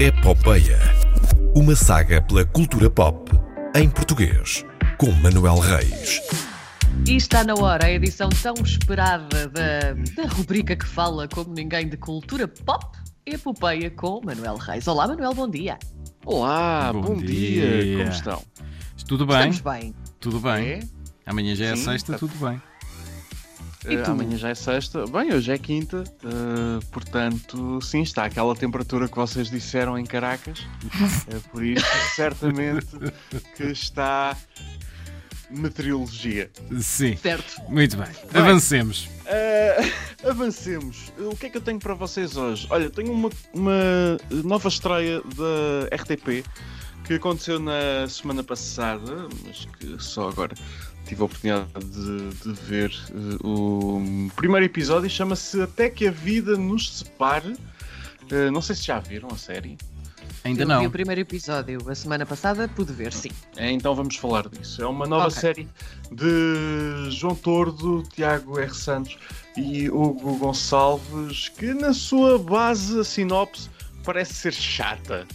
Epopeia. Uma saga pela cultura pop em português, com Manuel Reis. E está na hora a edição tão esperada da, da rubrica que fala como ninguém de cultura pop, Epopeia com Manuel Reis. Olá, Manuel, bom dia. Olá, bom, Bom dia. dia. como estão? Tudo bem? Estamos bem. Tudo bem. É? Amanhã já é Sim, sexta, tá- tudo bem. Tu? amanhã já é sexta. Bem, hoje é quinta, eh, portanto, sim, está aquela temperatura que vocês disseram em Caracas. Eh, por isso, certamente que está meteorologia. Sim. Certo. Muito bem. Bem. Avancemos. Eh, avancemos. O que é que eu tenho para vocês hoje? Olha, tenho uma, uma nova estreia da RTP que aconteceu na semana passada, mas que só agora tive a oportunidade de, de ver eh, o primeiro episódio. Chama-se Até que a Vida nos Separe. Eh, não sei se já viram a série. Ainda Eu não. vi o primeiro episódio a semana passada, pude ver, sim. É, então vamos falar disso. É uma nova Ok. série de João Tordo, Tiago R. Santos e Hugo Gonçalves, que na sua base, a sinopse, parece ser chata.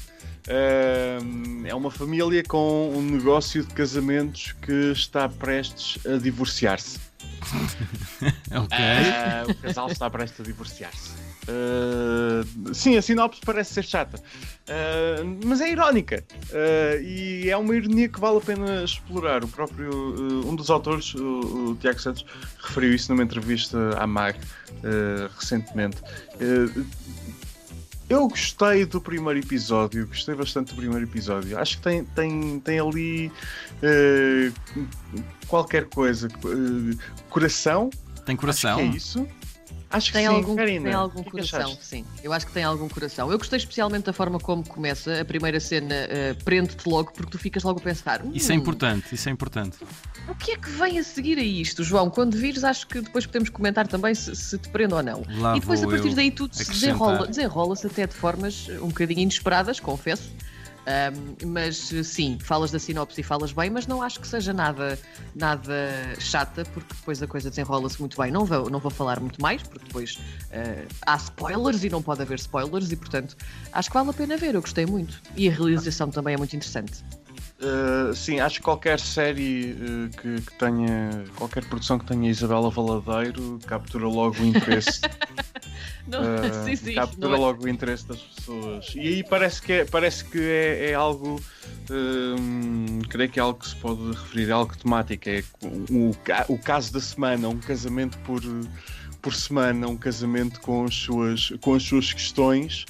É uma família com um negócio de casamentos que está prestes a divorciar-se. Ok. Ah, o casal está prestes a divorciar-se. Ah, sim, a sinopse parece ser chata, Ah, mas é irónica e é uma ironia que vale a pena explorar. O próprio um dos autores, o, o Tiago Santos, referiu isso numa entrevista à MAG recentemente. Eu gostei do primeiro episódio, gostei bastante do primeiro episódio. Acho que tem, tem, tem ali ah, qualquer coisa. ah, coração, Tem coração? Acho que é isso. Acho que Tem sim, algum, Karina. tem algum que é que coração, achaste? sim. Eu acho que tem algum coração. Eu gostei especialmente da forma como começa. A primeira cena eh, prende-te logo, porque tu ficas logo a pensar. Isso é "Hum, importante, isso é importante. O que é que vem a seguir a isto, João? Quando vires, acho que depois podemos comentar também se, se te prende ou não. Lá e depois, a partir daí, tudo se desenrola, desenrola-se até de formas um bocadinho inesperadas, confesso. Ahm, mas sim, falas da sinopse e falas bem, mas não acho que seja nada, nada chata, porque depois a coisa desenrola-se muito bem. Não vou, não vou falar muito mais, porque depois ah, há spoilers e não pode haver spoilers, e portanto acho que vale a pena ver. Eu gostei muito. E a realização também é muito interessante. Uh, sim, acho que qualquer série uh, que, que tenha, qualquer produção que tenha Isabela Valadeiro captura logo o interesse. Não, uh, sim, sim, captura não é- logo o interesse das pessoas. E aí parece que é, parece que é, é algo, um, creio que é algo que se pode referir, é algo temático. É o, o, o caso da semana, um casamento por, por semana, um casamento com as suas, com as suas questões.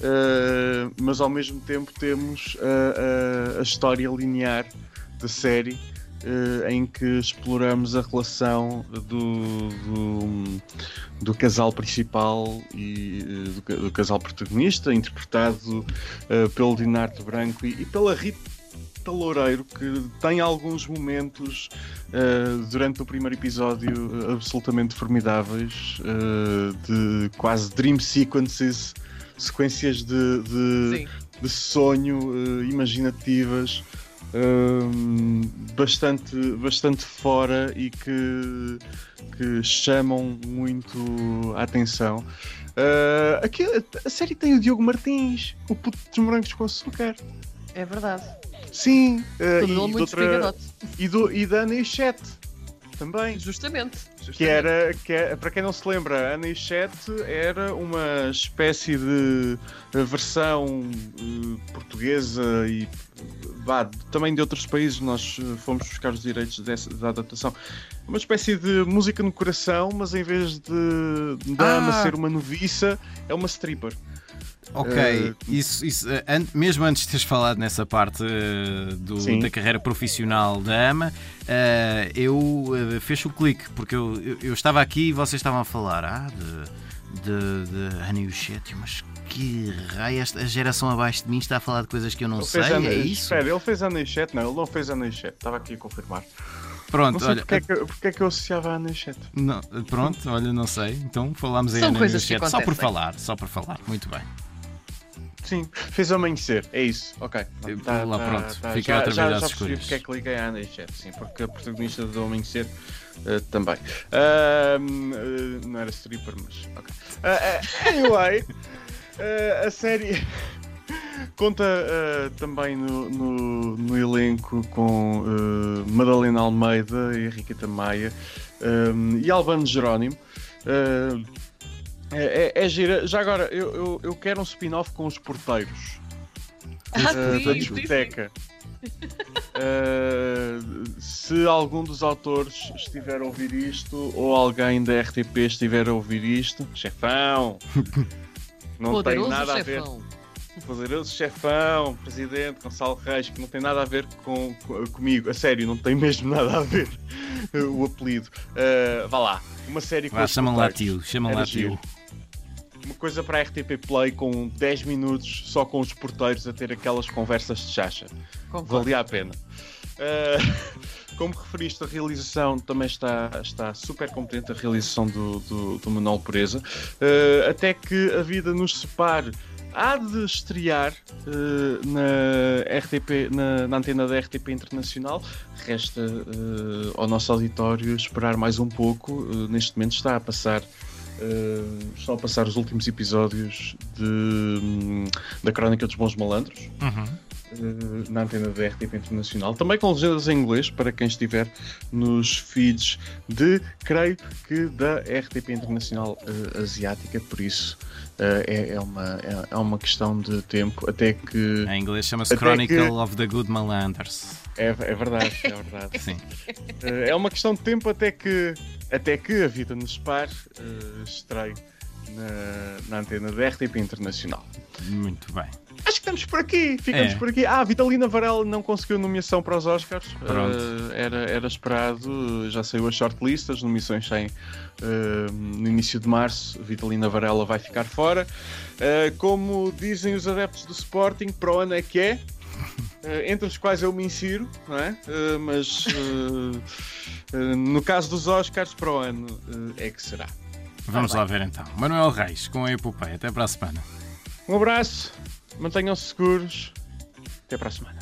Uh, mas ao mesmo tempo temos a, a- a história linear da série uh, em que exploramos a relação do, do, do casal principal e uh, do, do casal protagonista, interpretado uh, pelo Dinardo Branco e, e pela Rita Loureiro, que tem alguns momentos uh, durante o primeiro episódio uh, absolutamente formidáveis, uh, de quase dream sequences, sequências de, de, de sonho eh, imaginativas bastante, bastante fora e que, que chamam muito a atenção. Ah, aqui, a série tem o Diogo Martins, o puto dos morangos com açúcar. É verdade. Sim, Tudo e, de muito outra, e, do, e da Ana e Chet também. Justamente. Que era, que é, para quem não se lembra, Ana e Sete era uma espécie de eh, versão eh, portuguesa e vá, também de outros países. Nós fomos buscar os direitos dessa, da adaptação. Uma espécie de música no coração, mas em vez de Ana Ah! ser uma noviça, é uma stripper. Ok, Eh, isso, isso, eh, an- mesmo antes de teres falado nessa parte eh, do- da carreira profissional da AMA, eh, eu fez o clique, porque eu, eu, eu estava aqui e vocês estavam a falar ah, de, de, de Ana e o Chet, mas que raio, esta a geração abaixo de mim está a falar de coisas que eu não Ele sei, é isso? Espera, ele fez Ana e Sete? Não, ele não fez Ana e Sete. Estava aqui a confirmar. Pronto, Não sei olha, porque, é que, porque é que eu associava a Ana e Sete. não, pronto, olha, não sei, então falámos aí São Ana e coisas que Chet, só por falar, só por falar, muito bem. Sim, fez amanhecer, é isso, ok. Eu- lá, pronto, fiquei já, outra já, vez às já escolhas. porque é que liguei a Ana e Chet, sim, porque a protagonista do amanhecer eh, também. Ahm, eh, não era stripper, mas ok. Ah, ah, anyway, eh, a série. Conta uh, também no, no, no, elenco com uh, Madalena Almeida e Henriqueta Maia um, e Albano Jerónimo. Uh, é, é, é, gira. Já agora, eu, eu, eu quero um spin-off com os porteiros ah, sim, da discoteca. Uh, se algum dos autores estiver a ouvir isto ou alguém da RTP estiver a ouvir isto, chefão, não Poderoso tem nada chefão. a ver poderoso chefão, presidente Gonçalo Reis, que não tem nada a ver com, com comigo, a sério, não tem mesmo nada a ver o apelido. Uh, vá lá, uma série com. Chama lá tio, chama lá tio. Uma coisa para a RTP Play com 10 minutos só com os porteiros a ter aquelas conversas de chacha. Concordo. Valia a pena. Uh, como referiste, a realização também está, está super competente, a realização do, do, do Manuel Pureza. Uh, até que a vida nos separe há de estrear uh, na RTP, na, na, antena da RTP Internacional. Resta uh, ao nosso auditório esperar mais um pouco. Uh, neste momento está a passar. estão a passar os últimos episódios de, um, da Crónica dos Bons Malandros. Uhum na antena da RTP Internacional, também com legendas em inglês para quem estiver nos feeds de, creio que da RTP Internacional uh, Asiática, por isso uh, é, é, uma, é, é, uma questão de tempo até que. Em inglês chama-se Chronicle que... of the Good Malanders. É, é verdade, é verdade. Sim. Uh, é uma questão de tempo até que, até que a vida nos pare, uh, estreie na, na antena da RTP Internacional. Muito bem. Estamos por aqui, ficamos é. por aqui. Ah, Vitalina Varela não conseguiu nomeação para os Oscars. Uh, era, era esperado, já saiu a shortlist, as nomeações saem uh, no início de março. Vitalina Varela vai ficar fora. Uh, como dizem os adeptos do Sporting, para o ano é que é. entre os quais eu me insiro, não é? mas no caso dos Oscars, para o ano é que será. Vamos ah, lá ver então. Manuel Reis, com a Epopeia. Até para a semana. Um abraço, mantenham-se seguros. Até para a semana.